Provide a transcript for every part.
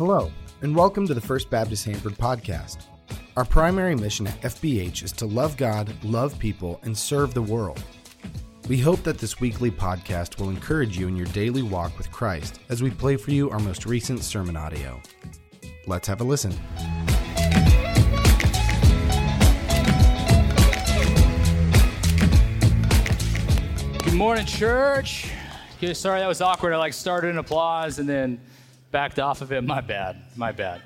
Hello, and welcome to the First Baptist Hanford podcast. Our primary mission at FBH is to love God, love people, and serve the world. We hope that this weekly podcast will encourage you in your daily walk with Christ as we play for you our most recent sermon audio. Let's have a listen. Morning, church. Okay, sorry that was awkward. I like started an applause and then backed off of it. My bad. My bad.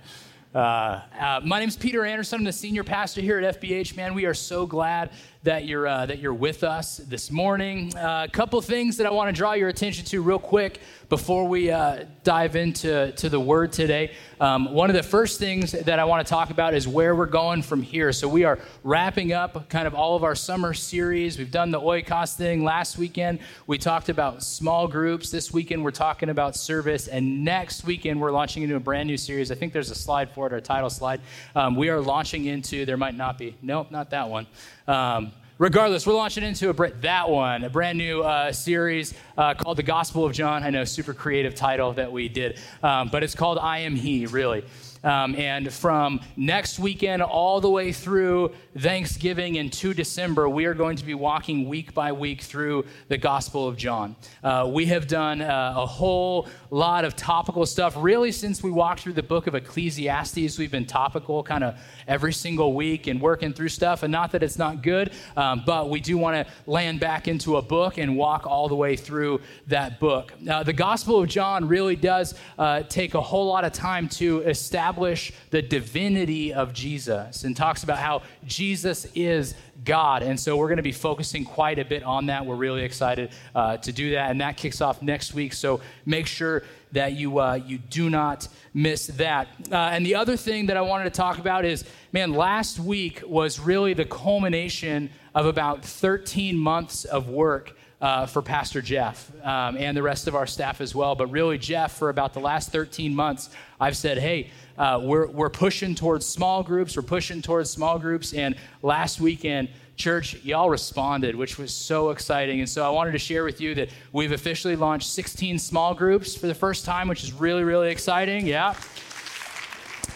Uh, uh, my name is Peter Anderson. I'm the senior pastor here at FBH. Man, we are so glad that you're uh, that you're with us this morning. Uh, a couple things that I want to draw your attention to real quick before we uh, dive into to the word today. Um, one of the first things that I want to talk about is where we're going from here. So we are wrapping up kind of all of our summer series. We've done the Oikos thing last weekend. We talked about small groups. This weekend we're talking about service, and next weekend we're launching into a brand new series. I think there's a slide for it, our title slide. Um, we are launching into. There might not be. Nope, not that one. Um, regardless, we're launching into a that one, a brand new uh, series uh, called The Gospel of John. I know, super creative title that we did, um, but it's called I Am He, really. Um, and from next weekend all the way through Thanksgiving into December, we are going to be walking week by week through the Gospel of John. Uh, we have done uh, a whole lot of topical stuff. Really, since we walked through the book of Ecclesiastes, we've been topical kind of every single week and working through stuff. And not that it's not good, um, but we do want to land back into a book and walk all the way through that book. The Gospel of John really does uh, take a whole lot of time to establish establish the divinity of Jesus and talks about how Jesus is God. And so we're going to be focusing quite a bit on that. We're really excited uh, to do that. And that kicks off next week. So make sure that you, uh, you do not miss that. Uh, and the other thing that I wanted to talk about is man, last week was really the culmination of about 13 months of work. Uh, for Pastor Jeff um, and the rest of our staff as well. But really, Jeff, for about the last 13 months, I've said, hey, uh, we're, we're pushing towards small groups. We're pushing towards small groups. And last weekend, church, y'all responded, which was so exciting. And so I wanted to share with you that we've officially launched 16 small groups for the first time, which is really, really exciting. Yeah.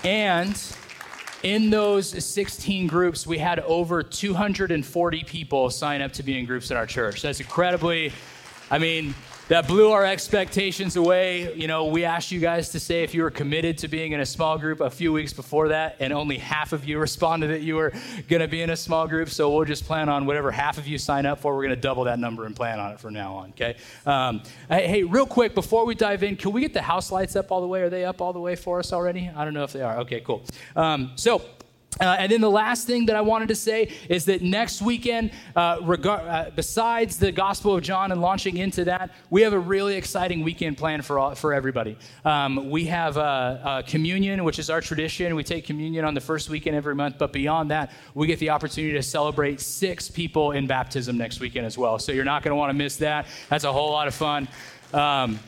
And in those 16 groups, we had over 240 people sign up to be in groups at our church. That's incredibly, I mean, that blew our expectations away. You know, we asked you guys to say if you were committed to being in a small group a few weeks before that, and only half of you responded that you were going to be in a small group. So we'll just plan on whatever half of you sign up for. We're going to double that number and plan on it from now on. Okay. Um, hey, real quick before we dive in, can we get the house lights up all the way? Are they up all the way for us already? I don't know if they are. Okay, cool. Um, so uh, and then the last thing that I wanted to say is that next weekend, uh, uh, besides the Gospel of John and launching into that, we have a really exciting weekend planned for all, for everybody. Um, we have communion, which is our tradition. We take communion on the first weekend every month, but beyond that, we get the opportunity to celebrate six people in baptism next weekend as well. So you're not going to want to miss that. That's a whole lot of fun. Um,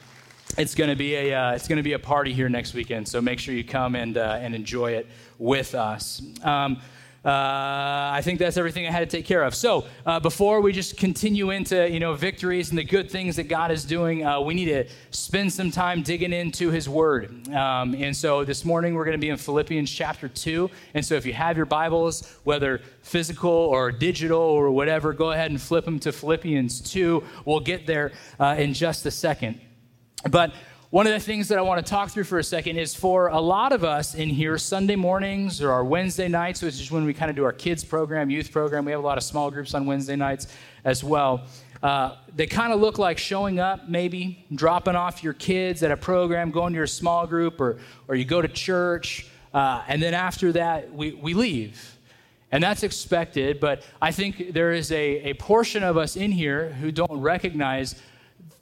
it's going to be a uh, it's going to be a party here next weekend. So make sure you come and uh, and enjoy it with us. Um, uh, I think that's everything I had to take care of. So uh, before we just continue into you know victories and the good things that God is doing, uh, we need to spend some time digging into His Word. Um, and so this morning we're going to be in Philippians chapter two. And so if you have your Bibles, whether physical or digital or whatever, go ahead and flip them to Philippians two. We'll get there uh, in just a second. But one of the things that I want to talk through for a second is for a lot of us in here, Sunday mornings or our Wednesday nights, which is when we kind of do our kids program, youth program. We have a lot of small groups on Wednesday nights as well. Uh, they kind of look like showing up, maybe dropping off your kids at a program, going to your small group, or, or you go to church, uh, and then after that, we, we leave. And that's expected, but I think there is a, a portion of us in here who don't recognize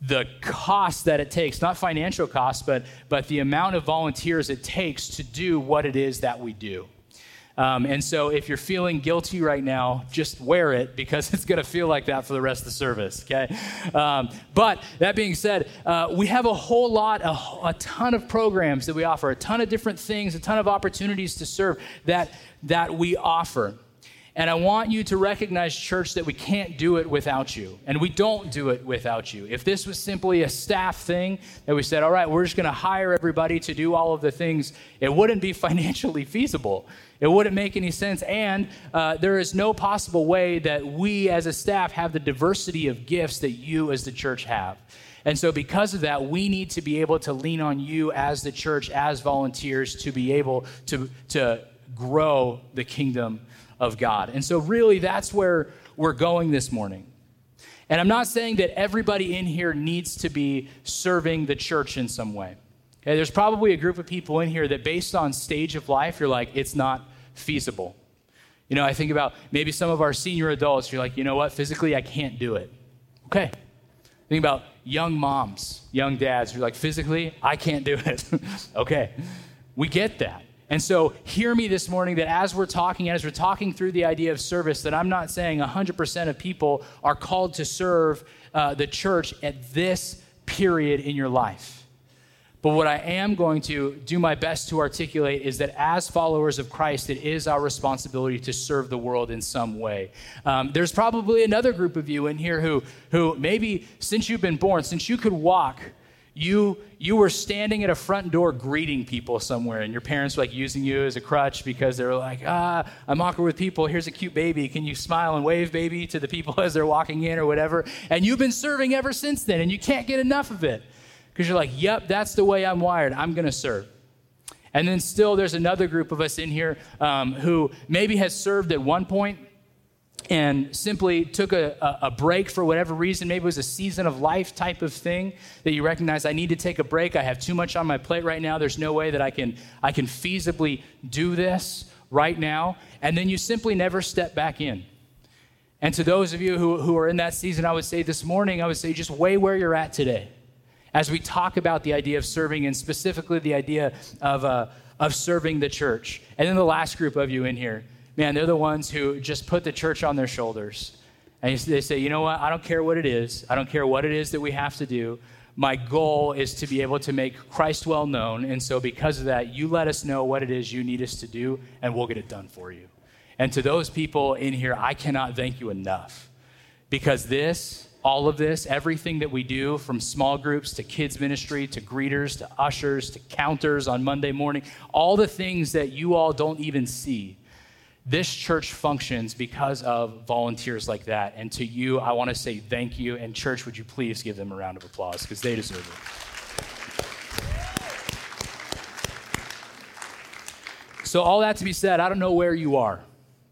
the cost that it takes, not financial cost, but, but the amount of volunteers it takes to do what it is that we do. Um, and so if you're feeling guilty right now, just wear it because it's going to feel like that for the rest of the service, okay? Um, but that being said, uh, we have a whole lot, a, a ton of programs that we offer, a ton of different things, a ton of opportunities to serve that, that we offer. And I want you to recognize, church, that we can't do it without you. And we don't do it without you. If this was simply a staff thing that we said, all right, we're just going to hire everybody to do all of the things, it wouldn't be financially feasible. It wouldn't make any sense. And uh, there is no possible way that we as a staff have the diversity of gifts that you as the church have. And so, because of that, we need to be able to lean on you as the church, as volunteers, to be able to, to grow the kingdom of God. And so, really, that's where we're going this morning. And I'm not saying that everybody in here needs to be serving the church in some way. Okay, there's probably a group of people in here that, based on stage of life, you're like, it's not feasible. You know, I think about maybe some of our senior adults, you're like, you know what, physically, I can't do it. Okay. Think about young moms, young dads, you're like, physically, I can't do it. okay. We get that. And so, hear me this morning that as we're talking, and as we're talking through the idea of service, that I'm not saying 100% of people are called to serve uh, the church at this period in your life. But what I am going to do my best to articulate is that as followers of Christ, it is our responsibility to serve the world in some way. Um, there's probably another group of you in here who, who maybe since you've been born, since you could walk, you you were standing at a front door greeting people somewhere and your parents were like using you as a crutch because they were like ah i'm awkward with people. Here's a cute baby. Can you smile and wave baby to the people as they're walking in or whatever? And you've been serving ever since then and you can't get enough of it because you're like yep that's the way i'm wired. I'm going to serve. And then still there's another group of us in here um, who maybe has served at one point and simply took a, a, break for whatever reason, maybe it was a season of life type of thing that you recognize I need to take a break. I have too much on my plate right now. There's no way that I can, I can feasibly do this right now. And then you simply never step back in. And to those of you who, who are in that season, I would say this morning, I would say just weigh where you're at today. As we talk about the idea of serving and specifically the idea of, uh, of serving the church. And then the last group of you in here, man, they're the ones who just put the church on their shoulders. And they say, you know what? I don't care what it is. I don't care what it is that we have to do. My goal is to be able to make Christ well known. And so, because of that, you let us know what it is you need us to do, and we'll get it done for you. And to those people in here, I cannot thank you enough. Because this, all of this, everything that we do from small groups to kids' ministry to greeters to ushers to counters on Monday morning, all the things that you all don't even see this church functions because of volunteers like that. And to you, I want to say thank you. And, church, would you please give them a round of applause because they deserve it. So, all that to be said, I don't know where you are.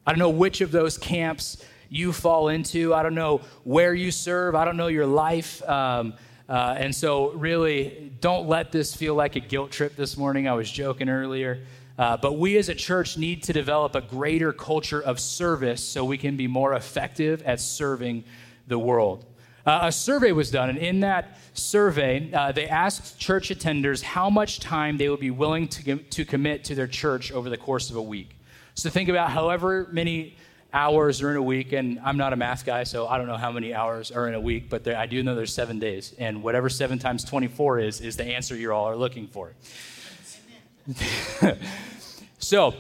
I don't know which of those camps you fall into. I don't know where you serve. I don't know your life. Um, uh, and so, really, don't let this feel like a guilt trip this morning. I was joking earlier. Uh, but we as a church need to develop a greater culture of service so we can be more effective at serving the world. Uh, a survey was done, and in that survey, uh, they asked church attenders how much time they would be willing to, to commit to their church over the course of a week. So think about however many hours are in a week, and I'm not a math guy, so I don't know how many hours are in a week, but there, I do know there's seven days, and whatever seven times 24 is, is the answer you all are looking for. so,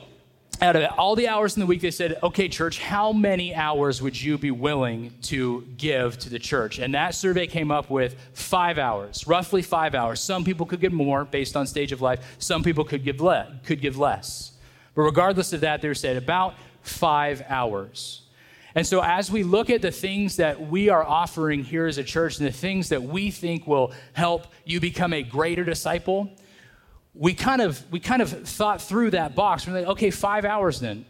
out of all the hours in the week, they said, okay, church, how many hours would you be willing to give to the church? And that survey came up with five hours, roughly five hours. Some people could give more based on stage of life, some people could give, le- could give less. But regardless of that, they said about five hours. And so, as we look at the things that we are offering here as a church and the things that we think will help you become a greater disciple, we kind of we kind of thought through that box. We're like, okay, five hours then.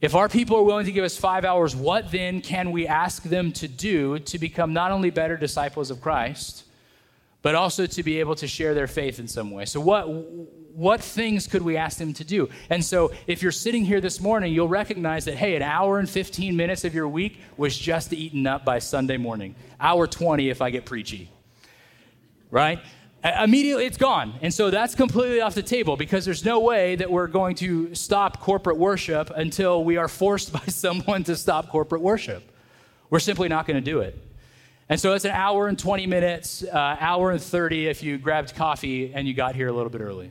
If our people are willing to give us five hours, what then can we ask them to do to become not only better disciples of Christ, but also to be able to share their faith in some way? So, what, what things could we ask them to do? And so, if you're sitting here this morning, you'll recognize that, hey, an hour and 15 minutes of your week was just eaten up by Sunday morning. Hour 20 if I get preachy, right? Immediately it's gone. And so that's completely off the table because there's no way that we're going to stop corporate worship until we are forced by someone to stop corporate worship. We're simply not going to do it. And so it's an hour and 20 minutes, uh, hour and 30 if you grabbed coffee and you got here a little bit early.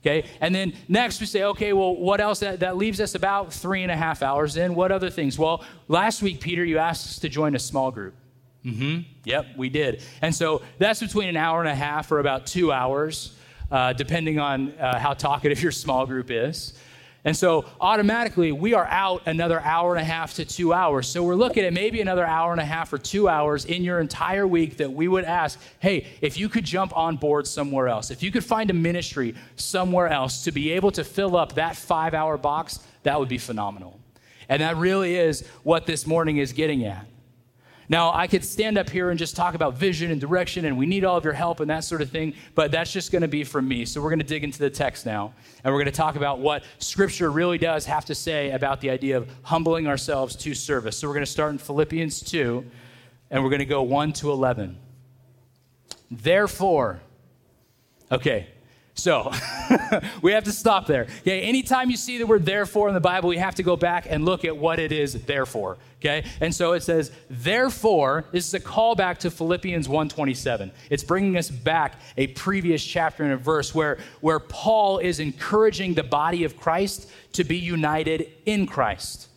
Okay, and then next we say, okay, well, what else? That, that leaves us about three and a half hours in. What other things? Well, last week, Peter, you asked us to join a small group. Mm-hmm. Yep, we did. And so that's between an hour and a half or about two hours, uh, depending on uh, how talkative your small group is. And so automatically we are out another hour and a half to two hours. So we're looking at maybe another hour and a half or two hours in your entire week that we would ask, hey, if you could jump on board somewhere else, if you could find a ministry somewhere else to be able to fill up that five hour box, that would be phenomenal. And that really is what this morning is getting at. Now, I could stand up here and just talk about vision and direction, and we need all of your help and that sort of thing, but that's just going to be from me. So we're going to dig into the text now, and we're going to talk about what Scripture really does have to say about the idea of humbling ourselves to service. So we're going to start in Philippians 2, and we're going to go 1 to 11. Therefore, okay, so we have to stop there. Okay, anytime you see the word therefore in the Bible, we have to go back and look at what it is therefore. Okay, and so it says, therefore, this is a callback to Philippians 1:27. It's bringing us back a previous chapter and a verse where, where Paul is encouraging the body of Christ to be united in Christ.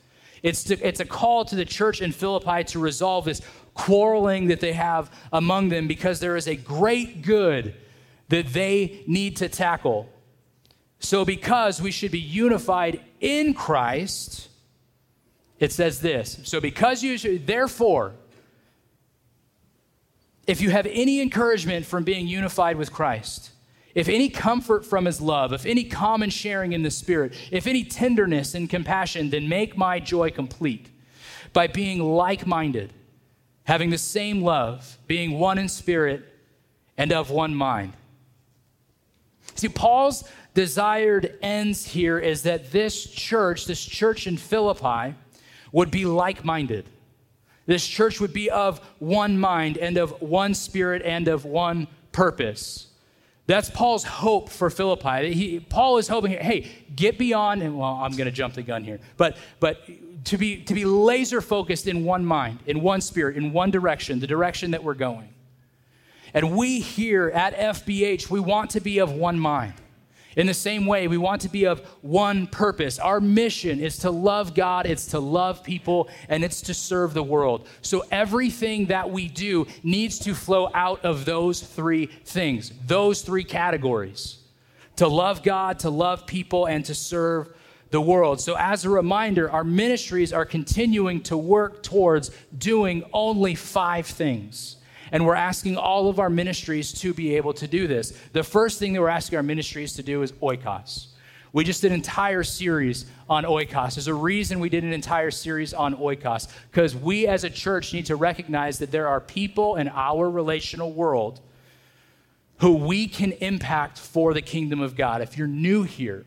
It's, to, it's a call to the church in Philippi to resolve this quarreling that they have among them because there is a great good that they need to tackle. So, because we should be unified in Christ, it says this. So, because you should, therefore, if you have any encouragement from being unified with Christ, if any comfort from his love, if any common sharing in the Spirit, if any tenderness and compassion, then make my joy complete by being like minded, having the same love, being one in spirit and of one mind. See, Paul's desired ends here is that this church, this church in Philippi, would be like minded. This church would be of one mind and of one spirit and of one purpose. That's Paul's hope for Philippi. He, Paul is hoping, hey, get beyond, and well, I'm going to jump the gun here, but, but to, be, to be laser focused in one mind, in one spirit, in one direction, the direction that we're going. And we here at FBH, we want to be of one mind. In the same way, we want to be of one purpose. Our mission is to love God, it's to love people, and it's to serve the world. So everything that we do needs to flow out of those three things, those three categories to love God, to love people, and to serve the world. So, as a reminder, our ministries are continuing to work towards doing only five things. And we're asking all of our ministries to be able to do this. The first thing that we're asking our ministries to do is oikos. We just did an entire series on oikos. There's a reason we did an entire series on oikos, because we as a church need to recognize that there are people in our relational world who we can impact for the kingdom of God. If you're new here,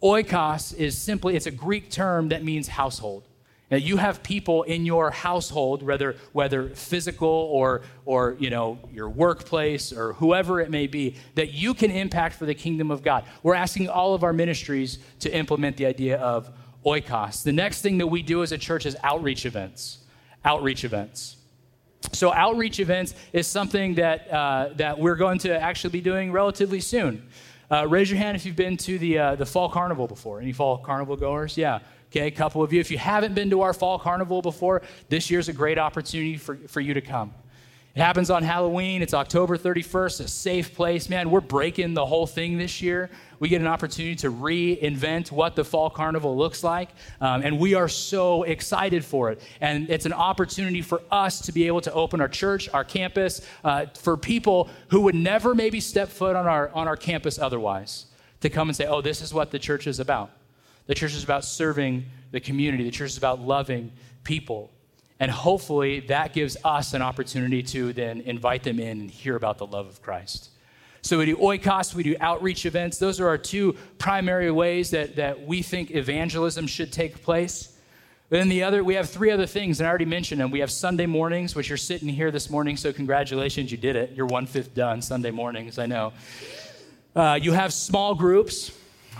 oikos is simply, it's a Greek term that means household. Now, you have people in your household, whether, whether physical or, or you know, your workplace or whoever it may be, that you can impact for the kingdom of God. We're asking all of our ministries to implement the idea of oikos. The next thing that we do as a church is outreach events. Outreach events. So, outreach events is something that, uh, that we're going to actually be doing relatively soon. Uh, raise your hand if you've been to the, uh, the fall carnival before. Any fall carnival goers? Yeah. Okay, a couple of you. If you haven't been to our fall carnival before, this year's a great opportunity for, for you to come. It happens on Halloween. It's October 31st, a safe place. Man, we're breaking the whole thing this year. We get an opportunity to reinvent what the fall carnival looks like. Um, and we are so excited for it. And it's an opportunity for us to be able to open our church, our campus, uh, for people who would never maybe step foot on our, on our campus otherwise, to come and say, oh, this is what the church is about. The church is about serving the community, the church is about loving people. And hopefully that gives us an opportunity to then invite them in and hear about the love of Christ. So we do oikos, we do outreach events. Those are our two primary ways that, that we think evangelism should take place. Then the other, we have three other things, and I already mentioned them. We have Sunday mornings, which you're sitting here this morning, so congratulations, you did it. You're one fifth done Sunday mornings, I know. Uh, you have small groups.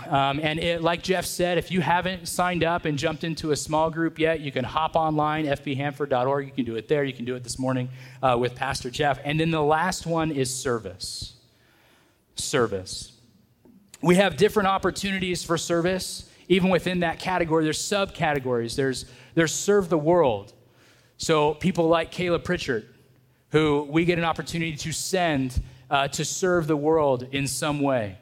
Um, and it, like Jeff said, if you haven't signed up and jumped into a small group yet, you can hop online, fbhanford.org. You can do it there. You can do it this morning uh, with Pastor Jeff. And then the last one is service. Service. we have different opportunities for service. Even within that category, there's subcategories. There's, there's serve the world. So people like Caleb Pritchard, who we get an opportunity to send uh, to serve the world in some way.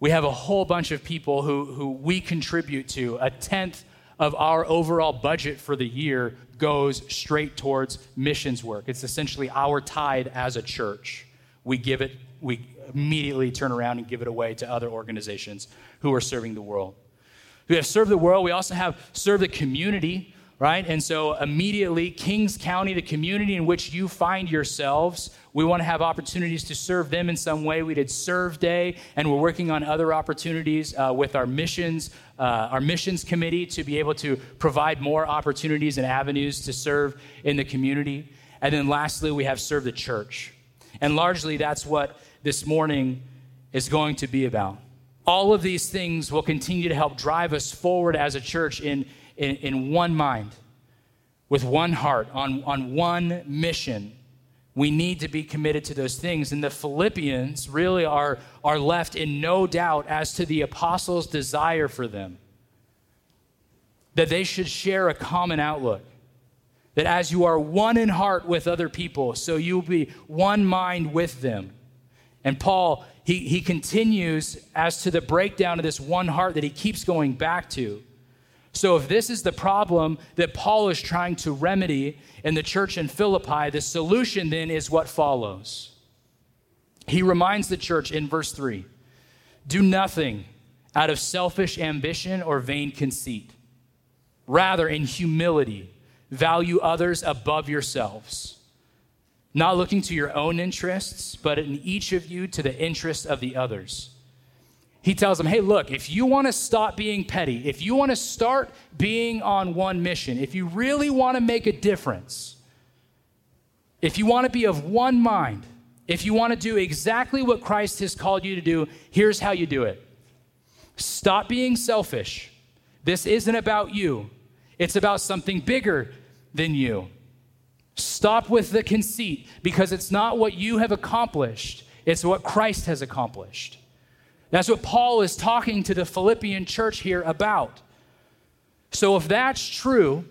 We have a whole bunch of people who, who we contribute to. A tenth of our overall budget for the year goes straight towards missions work. It's essentially our tithe as a church. We give it, we immediately turn around and give it away to other organizations who are serving the world. We have served the world. We also have served the community, right? And so immediately, Kings County, the community in which you find yourselves, we want to have opportunities to serve them in some way. We did Serve Day, and we're working on other opportunities uh, with our missions, uh, our missions committee to be able to provide more opportunities and avenues to serve in the community. And then lastly, we have serve the church. And largely, that's what this morning is going to be about. All of these things will continue to help drive us forward as a church in, in, in one mind, with one heart, on, on one mission. We need to be committed to those things. And the Philippians really are, are left in no doubt as to the apostles' desire for them that they should share a common outlook. That as you are one in heart with other people, so you'll be one mind with them. And Paul, he, he continues as to the breakdown of this one heart that he keeps going back to. So, if this is the problem that Paul is trying to remedy in the church in Philippi, the solution then is what follows. He reminds the church in verse 3 do nothing out of selfish ambition or vain conceit. Rather, in humility, value others above yourselves not looking to your own interests, but in each of you to the interests of the others. He tells them, hey, look, if you want to stop being petty, if you want to start being on one mission, if you really want to make a difference, if you want to be of one mind, if you want to do exactly what Christ has called you to do, here's how you do it. Stop being selfish. This isn't about you, it's about something bigger than you. Stop with the conceit because it's not what you have accomplished, it's what Christ has accomplished. That's what Paul is talking to the Philippian church here about. So, if that's true,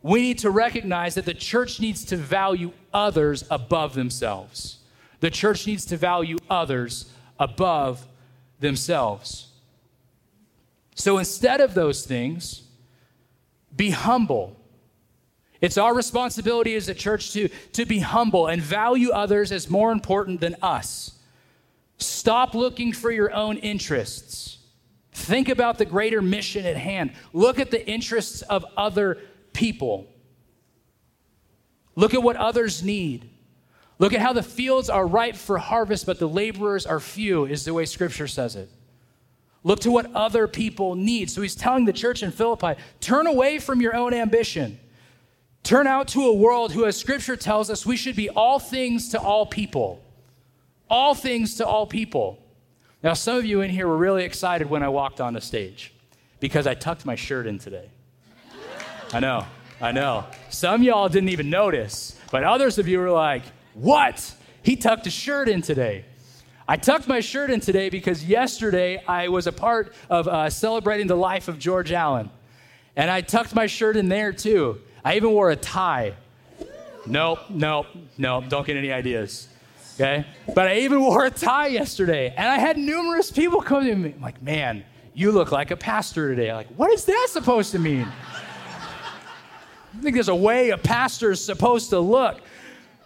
we need to recognize that the church needs to value others above themselves. The church needs to value others above themselves. So, instead of those things, be humble it's our responsibility as a church to, to be humble and value others as more important than us. Stop looking for your own interests. Think about the greater mission at hand. Look at the interests of other people. Look at what others need. Look at how the fields are ripe for harvest, but the laborers are few, is the way Scripture says it. Look to what other people need. So he's telling the church in Philippi turn away from your own ambition. Turn out to a world who, as scripture tells us, we should be all things to all people. All things to all people. Now, some of you in here were really excited when I walked on the stage because I tucked my shirt in today. I know, I know. Some y'all didn't even notice, but others of you were like, What? He tucked a shirt in today. I tucked my shirt in today because yesterday I was a part of uh, celebrating the life of George Allen. And I tucked my shirt in there too. I even wore a tie. Nope, nope, nope, don't get any ideas. Okay? But I even wore a tie yesterday, and I had numerous people come to me, like, man, you look like a pastor today. I'm like, what is that supposed to mean? I think there's a way a pastor is supposed to look.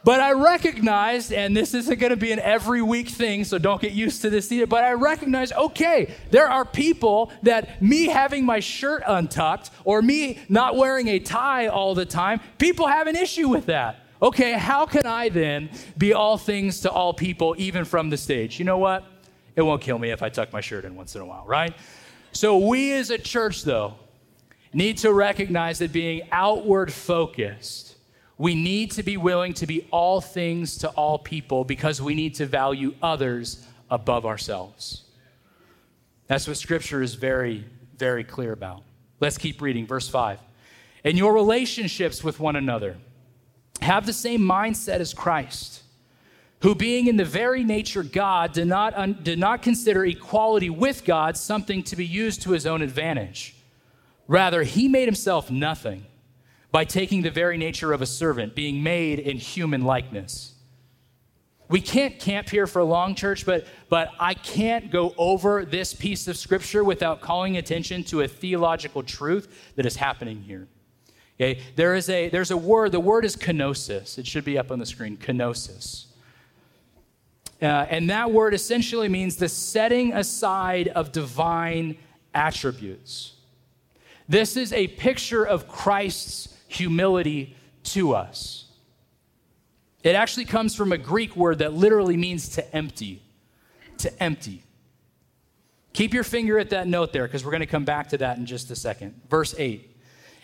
But I recognized, and this isn't going to be an every week thing, so don't get used to this either. But I recognize, okay, there are people that me having my shirt untucked or me not wearing a tie all the time, people have an issue with that. Okay, how can I then be all things to all people, even from the stage? You know what? It won't kill me if I tuck my shirt in once in a while, right? So, we as a church, though, need to recognize that being outward focused we need to be willing to be all things to all people because we need to value others above ourselves. That's what Scripture is very, very clear about. Let's keep reading. Verse 5. In your relationships with one another, have the same mindset as Christ, who being in the very nature God did not, un, did not consider equality with God something to be used to his own advantage. Rather, he made himself nothing by taking the very nature of a servant, being made in human likeness. We can't camp here for long church, but, but I can't go over this piece of scripture without calling attention to a theological truth that is happening here. Okay, there is a there's a word. The word is kenosis. It should be up on the screen. Kenosis. Uh, and that word essentially means the setting aside of divine attributes. This is a picture of Christ's humility to us. It actually comes from a Greek word that literally means to empty. To empty. Keep your finger at that note there because we're going to come back to that in just a second. Verse 8.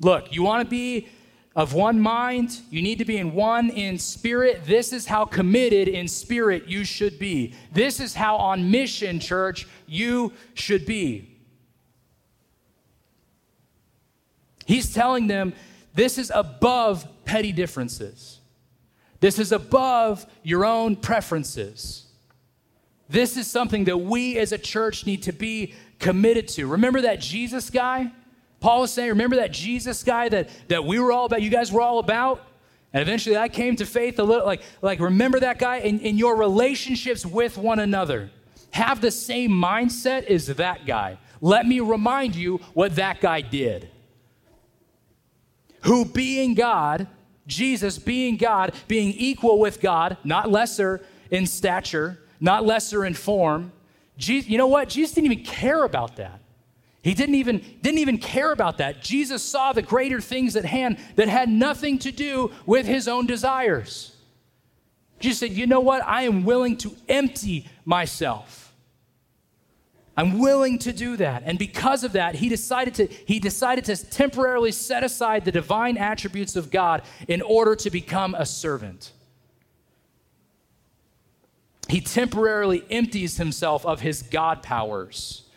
look, you want to be of one mind. You need to be in one in spirit. This is how committed in spirit you should be. This is how on mission, church, you should be. He's telling them this is above petty differences. This is above your own preferences. This is something that we as a church need to be committed to. Remember that Jesus guy? Paul was saying, remember that Jesus guy that, that we were all about, you guys were all about? And eventually I came to faith a little, like, like remember that guy in, in your relationships with one another. Have the same mindset as that guy. Let me remind you what that guy did. Who being God, Jesus being God, being equal with God, not lesser in stature, not lesser in form. Jesus, you know what? Jesus didn't even care about that. He didn't even, didn't even care about that. Jesus saw the greater things at hand that had nothing to do with his own desires. Jesus said, You know what? I am willing to empty myself. I'm willing to do that. And because of that, he decided to, he decided to temporarily set aside the divine attributes of God in order to become a servant. He temporarily empties himself of his God powers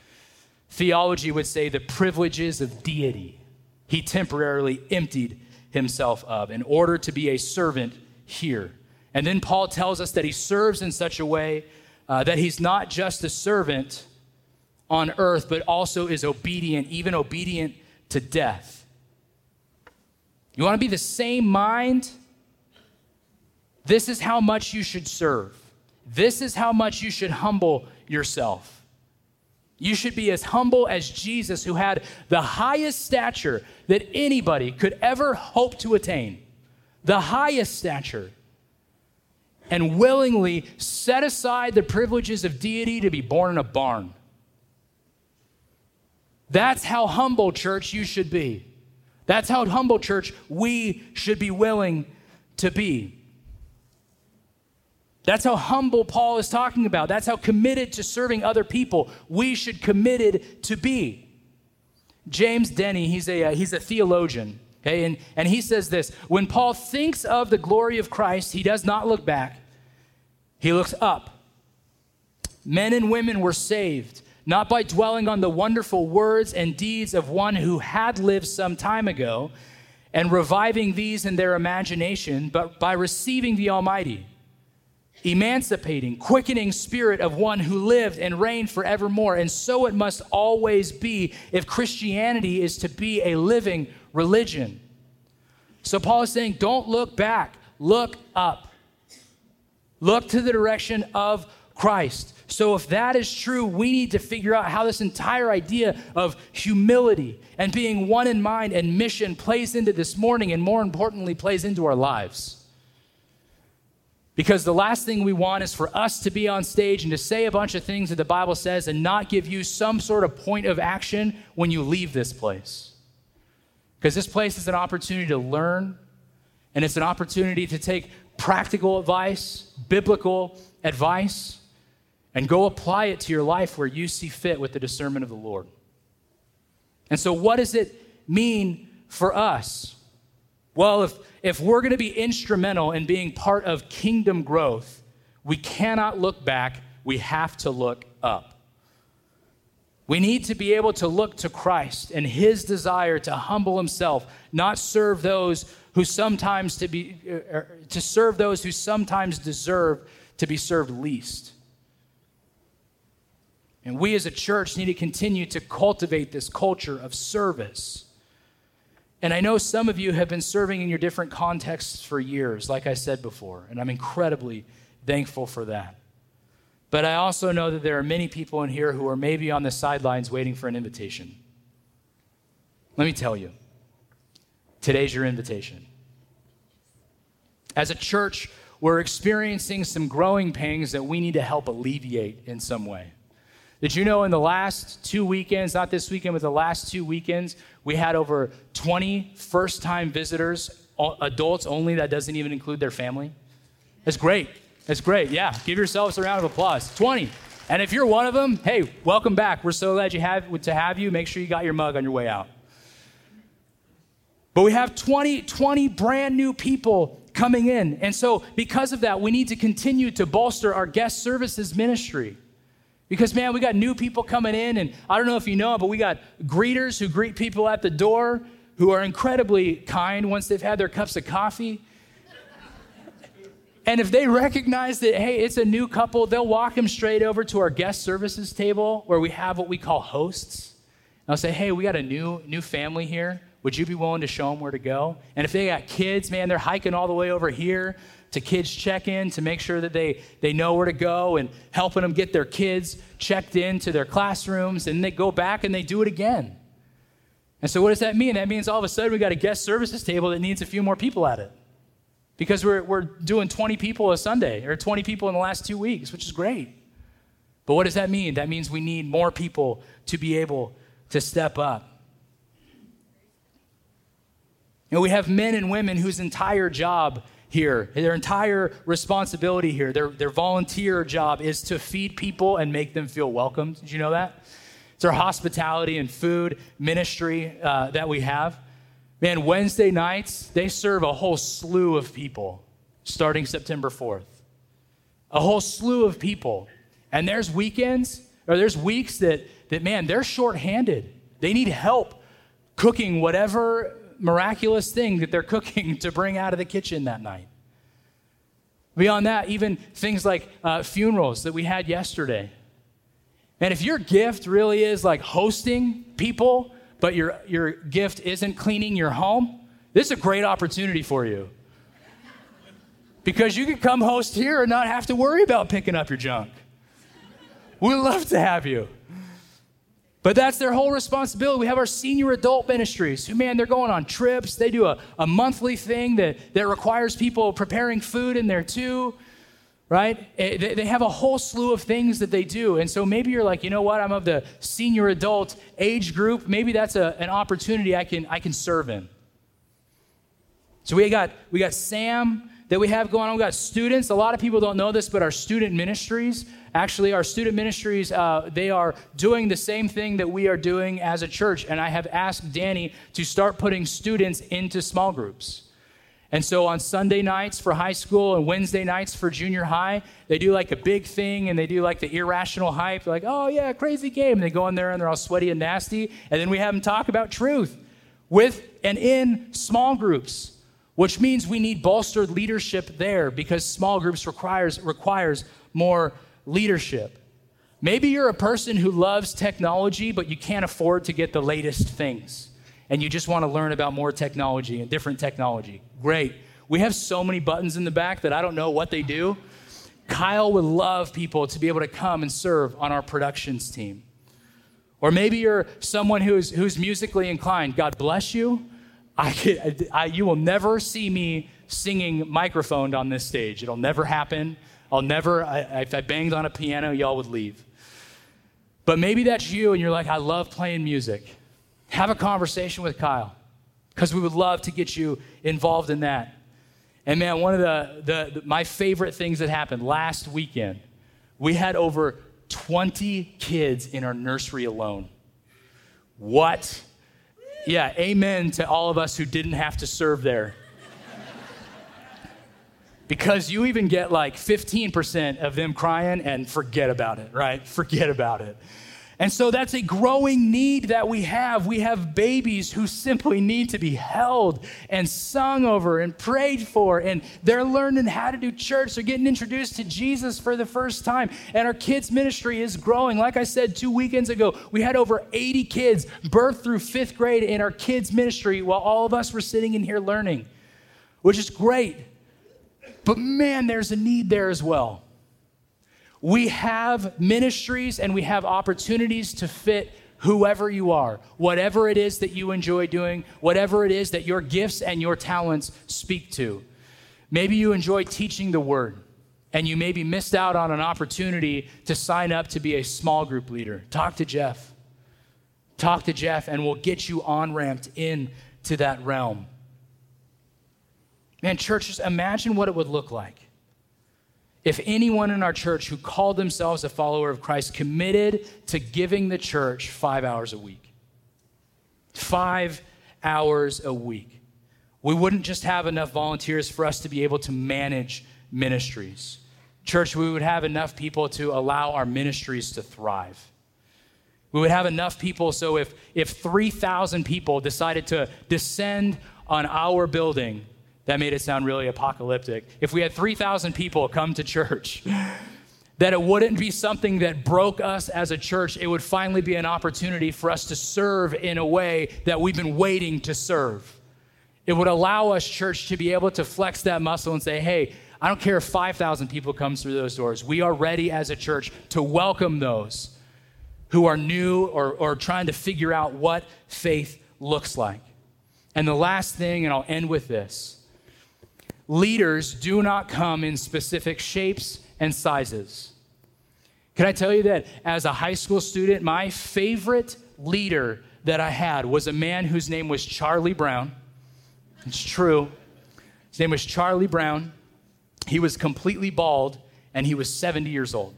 Theology would say the privileges of deity he temporarily emptied himself of in order to be a servant here. And then Paul tells us that he serves in such a way uh, that he's not just a servant on earth, but also is obedient, even obedient to death. You want to be the same mind? This is how much you should serve. This is how much you should humble yourself. You should be as humble as Jesus, who had the highest stature that anybody could ever hope to attain. The highest stature. And willingly set aside the privileges of deity to be born in a barn. That's how humble, church, you should be. That's how humble, church, we should be willing to be. That's how humble Paul is talking about. That's how committed to serving other people we should committed to be. James Denney, he's a, uh, he's a theologian, okay, and, and he says this When Paul thinks of the glory of Christ, he does not look back, he looks up. Men and women were saved, not by dwelling on the wonderful words and deeds of one who had lived some time ago and reviving these in their imagination, but by receiving the Almighty emancipating, quickening spirit of one who lived and reigned forevermore. And so it must always be if Christianity is to be a living religion. So Paul is saying, don't look back, look up. Look to the direction of Christ. So, if that is true, we need to figure out how this entire idea of humility and being one in mind and mission plays into this morning, and more importantly, plays into our lives. Because the last thing we want is for us to be on stage and to say a bunch of things that the Bible says and not give you some sort of point of action when you leave this place. Because this place is an opportunity to learn and it's an opportunity to take practical advice, biblical advice, and go apply it to your life where you see fit with the discernment of the Lord. And so, what does it mean for us? Well, if, if we're going to be instrumental in being part of kingdom growth, we cannot look back, we have to look up. We need to be able to look to Christ and his desire to humble himself, not serve those who sometimes to be uh, er, to serve those who sometimes deserve to be served least. And we as a church need to continue to cultivate this culture of service. And I know some of you have been serving in your different contexts for years, like I said before, and I'm incredibly thankful for that. But I also know that there are many people in here who are maybe on the sidelines waiting for an invitation. Let me tell you today's your invitation. As a church, we're experiencing some growing pains that we need to help alleviate in some way. Did you know in the last two weekends, not this weekend, but the last two weekends, we had over 20 first time visitors, adults only, that doesn't even include their family? That's great. That's great. Yeah, give yourselves a round of applause. 20. And if you're one of them, hey, welcome back. We're so glad you have, to have you. Make sure you got your mug on your way out. But we have 20, 20 brand new people coming in. And so, because of that, we need to continue to bolster our guest services ministry. Because, man, we got new people coming in, and I don't know if you know, but we got greeters who greet people at the door who are incredibly kind once they've had their cups of coffee. And if they recognize that, hey, it's a new couple, they'll walk them straight over to our guest services table where we have what we call hosts. And I'll say, hey, we got a new, new family here. Would you be willing to show them where to go? And if they got kids, man, they're hiking all the way over here to kids check in to make sure that they, they know where to go and helping them get their kids checked in to their classrooms. And they go back and they do it again. And so, what does that mean? That means all of a sudden we got a guest services table that needs a few more people at it because we're, we're doing 20 people a Sunday or 20 people in the last two weeks, which is great. But what does that mean? That means we need more people to be able to step up. And we have men and women whose entire job here, their entire responsibility here, their, their volunteer job is to feed people and make them feel welcome. Did you know that? It's our hospitality and food ministry uh, that we have. Man, Wednesday nights, they serve a whole slew of people starting September 4th. A whole slew of people. And there's weekends, or there's weeks that, that man, they're shorthanded. They need help cooking whatever miraculous thing that they're cooking to bring out of the kitchen that night. Beyond that, even things like uh, funerals that we had yesterday. And if your gift really is like hosting people, but your, your gift isn't cleaning your home, this is a great opportunity for you. Because you can come host here and not have to worry about picking up your junk. We'd love to have you. But that's their whole responsibility. We have our senior adult ministries who, man, they're going on trips. They do a, a monthly thing that, that requires people preparing food in there too right? Eh, they have a whole slew of things that they do. And so maybe you're like, you know what? I'm of the senior adult age group. Maybe that's a, an opportunity I can, I can serve in. So we got, we got Sam that we have going on. We got students. A lot of people don't know this, but our student ministries, actually, our student ministries, uh, they are doing the same thing that we are doing as a church. And I have asked Danny to start putting students into small groups. And so on Sunday nights for high school and Wednesday nights for junior high, they do like a big thing and they do like the irrational hype, They're like, oh yeah, crazy game. And they go in there and they're all sweaty and nasty. And then we have them talk about truth with and in small groups, which means we need bolstered leadership there because small groups requires, requires more leadership. Maybe you're a person who loves technology, but you can't afford to get the latest things and you just want to learn about more technology and different technology, great. We have so many buttons in the back that I don't know what they do. Kyle would love people to be able to come and serve on our productions team. Or maybe you're someone who's, who's musically inclined. God bless you. I, I, you will never see me singing microphoned on this stage. It'll never happen. I'll never, I, if I banged on a piano, y'all would leave. But maybe that's you and you're like, I love playing music have a conversation with Kyle because we would love to get you involved in that. And man, one of the, the, the, my favorite things that happened last weekend, we had over 20 kids in our nursery alone. What? Yeah, amen to all of us who didn't have to serve there. Because you even get like 15% of them crying and forget about it, right? Forget about it. And so that's a growing need that we have. We have babies who simply need to be held and sung over and prayed for, and they're learning how to do church. They're getting introduced to Jesus for the first time. And our kids' ministry is growing. Like I said two weekends ago, we had over 80 kids birth through fifth grade in our kids' ministry while all of us were sitting in here learning, which is great. But man, there's a need there as well. We have ministries and we have opportunities to fit whoever you are, whatever it is that you enjoy doing, whatever it is that your gifts and your talents speak to. Maybe you enjoy teaching the word and you maybe missed out on an opportunity to sign up to be a small group leader. Talk to Jeff. Talk to Jeff and we'll get you on ramped into that realm. Man, churches, imagine what it would look like if anyone in our church who called themselves a follower of Christ committed to giving the church five hours a week, five hours a week, we wouldn't just have enough volunteers for us to be able to manage ministries. Church, we would have enough people to allow our ministries to thrive. We would have enough people so if, if 3,000 people decided to descend on our building that made it sound really apocalyptic. If we had 3,000 people come to church, that it wouldn't be something that broke us as a church. It would finally be an opportunity for us to serve in a way that we've been waiting to serve. It would allow us, church, to be able to flex that muscle and say, hey, I don't care if 5,000 people come through those doors. We are ready as a church to welcome those who are new or, or trying to figure out what faith looks like. And the last thing, and I'll end with this leaders do not come in specific shapes and sizes. Can I tell you that as a high school student, my favorite leader that I had was a man whose name was Charlie Brown. It's true. His name was Charlie Brown. He was completely bald and he was 70 years old.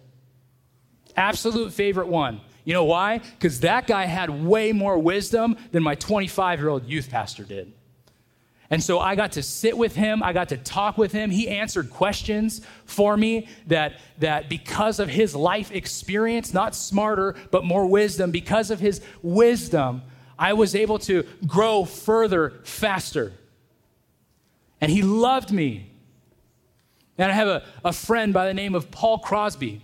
Absolute favorite one. You know why? Because that guy had way more wisdom than my 25 year old youth pastor did. And so I got to sit with him, I got to talk with him. He answered questions for me that, that because of his life experience, not smarter, but more wisdom, because of his wisdom, I was able to grow further faster. And he loved me. And I have a, a friend by the name of Paul Crosby.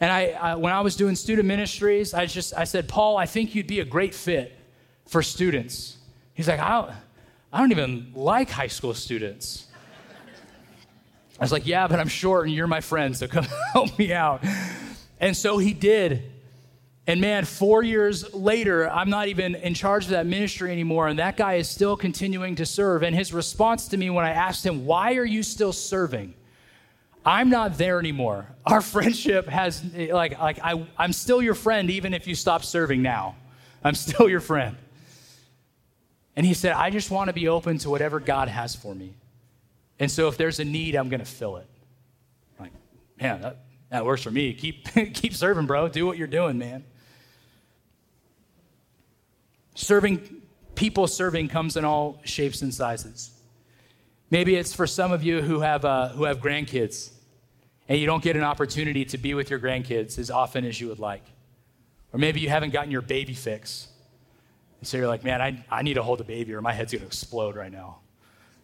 And I, I, when I was doing student ministries, I just I said, Paul, I think you'd be a great fit for students. He's like, I don't, I don't even like high school students. I was like, Yeah, but I'm short and you're my friend, so come help me out. And so he did. And man, four years later, I'm not even in charge of that ministry anymore, and that guy is still continuing to serve. And his response to me when I asked him, Why are you still serving? I'm not there anymore. Our friendship has, like, like I, I'm still your friend even if you stop serving now. I'm still your friend. And he said, I just want to be open to whatever God has for me. And so if there's a need, I'm going to fill it. I'm like, man, that, that works for me. Keep, keep serving, bro. Do what you're doing, man. Serving, people serving comes in all shapes and sizes. Maybe it's for some of you who have, uh, who have grandkids and you don't get an opportunity to be with your grandkids as often as you would like. Or maybe you haven't gotten your baby fix so you're like, man, I, I need to hold a baby or my head's going to explode right now.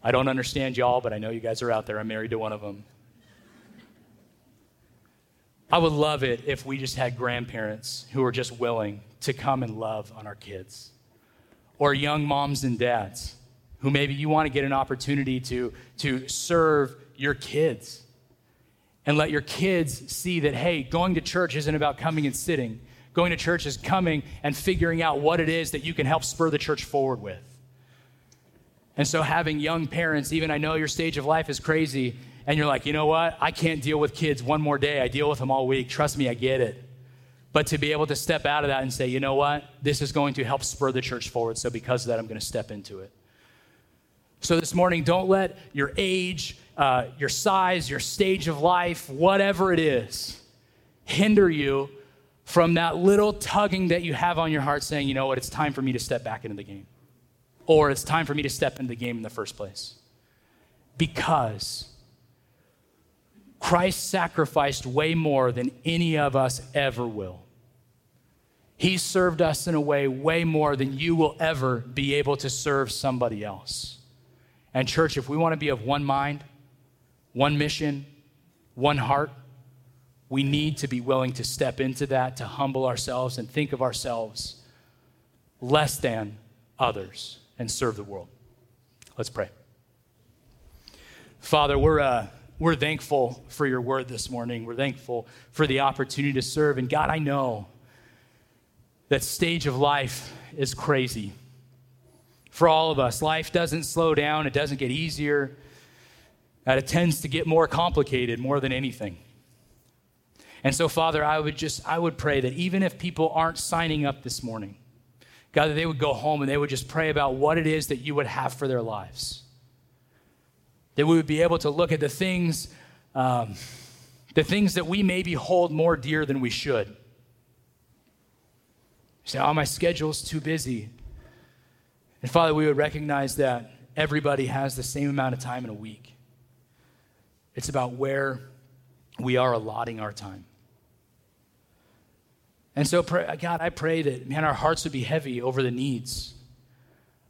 I don't understand y'all, but I know you guys are out there. I'm married to one of them. I would love it if we just had grandparents who are just willing to come and love on our kids. Or young moms and dads who maybe you want to get an opportunity to, to serve your kids and let your kids see that, hey, going to church isn't about coming and sitting. Going to church is coming and figuring out what it is that you can help spur the church forward with. And so, having young parents, even I know your stage of life is crazy, and you're like, you know what? I can't deal with kids one more day. I deal with them all week. Trust me, I get it. But to be able to step out of that and say, you know what? This is going to help spur the church forward. So, because of that, I'm going to step into it. So this morning, don't let your age, uh, your size, your stage of life, whatever it is, hinder you from that little tugging that you have on your heart saying, you know what, it's time for me to step back into the game. Or it's time for me to step into the game in the first place. Because Christ sacrificed way more than any of us ever will. He served us in a way way more than you will ever be able to serve somebody else. And, church, if we want to be of one mind, one mission, one heart, we need to be willing to step into that, to humble ourselves and think of ourselves less than others and serve the world. Let's pray. Father, we're, uh, we're thankful for your word this morning. We're thankful for the opportunity to serve. And God, I know that stage of life is crazy for all of us. Life doesn't slow down, it doesn't get easier, and it tends to get more complicated more than anything. And so, Father, I would just, I would pray that even if people aren't signing up this morning, God, that they would go home and they would just pray about what it is that you would have for their lives. That we would be able to look at the things, um, the things that we maybe hold more dear than we should. say, oh, my schedule's too busy. And Father, we would recognize that everybody has the same amount of time in a week. It's about where we are allotting our time. And so, God, I pray that, man, our hearts would be heavy over the needs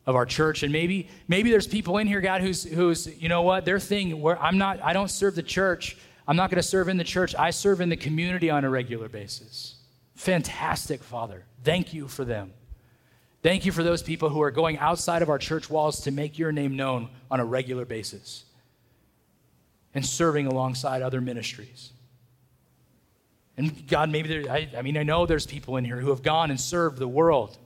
of our church. And maybe, maybe there's people in here, God, who's, who's, you know what, their thing where I'm not, I don't serve the church. I'm not going to serve in the church. I serve in the community on a regular basis. Fantastic, Father. Thank you for them. Thank you for those people who are going outside of our church walls to make your name known on a regular basis and serving alongside other ministries. And God, maybe there, I, I mean, I know there's people in here who have gone and served the world.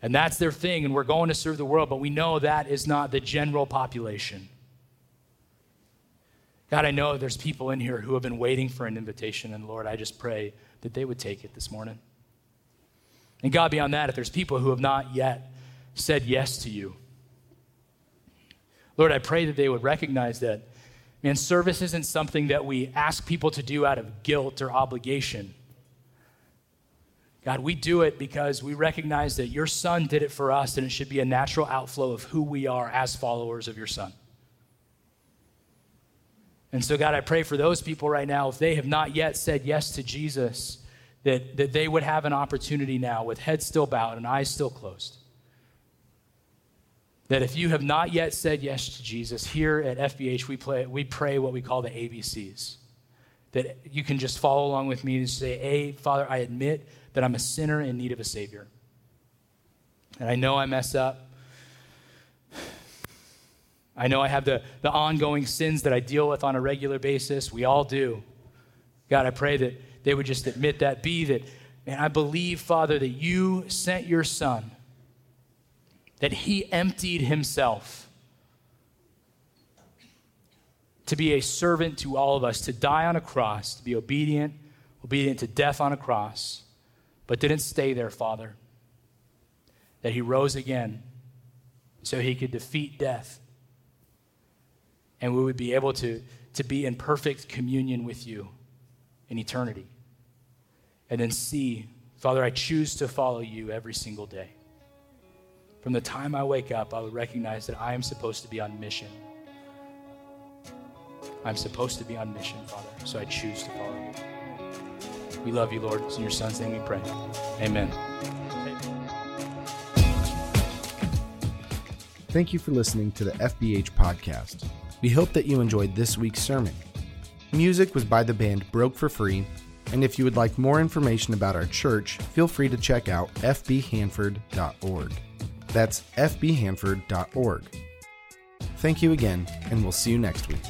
And that's their thing, and we're going to serve the world, but we know that is not the general population. God, I know there's people in here who have been waiting for an invitation, and Lord, I just pray that they would take it this morning. And God, beyond that, if there's people who have not yet said yes to you, Lord, I pray that they would recognize that, man, service isn't something that we ask people to do out of guilt or obligation. God, we do it because we recognize that your son did it for us, and it should be a natural outflow of who we are as followers of your son. And so, God, I pray for those people right now, if they have not yet said yes to Jesus, that, that they would have an opportunity now with heads still bowed and eyes still closed. That if you have not yet said yes to Jesus, here at FBH, we, play, we pray what we call the ABCs. That you can just follow along with me and say, A, Father, I admit that I'm a sinner in need of a Savior. And I know I mess up. I know I have the, the ongoing sins that I deal with on a regular basis. We all do. God, I pray that they would just admit that. Be that, man, I believe, Father, that you sent your son, that he emptied himself to be a servant to all of us, to die on a cross, to be obedient, obedient to death on a cross, but didn't stay there, Father. That he rose again so he could defeat death. And we would be able to, to be in perfect communion with you in eternity. And then C, Father, I choose to follow you every single day. From the time I wake up, I would recognize that I am supposed to be on mission. I'm supposed to be on mission, Father, so I choose to follow you. We love you, Lord. It's in your Son's name we pray. Amen. Thank you for listening to the FBH podcast. We hope that you enjoyed this week's sermon. Music was by the band Broke for Free and if you would like more information about our church, feel free to check out fbhanford.org. That's fbhanford.org. Thank you again, and we'll see you next week.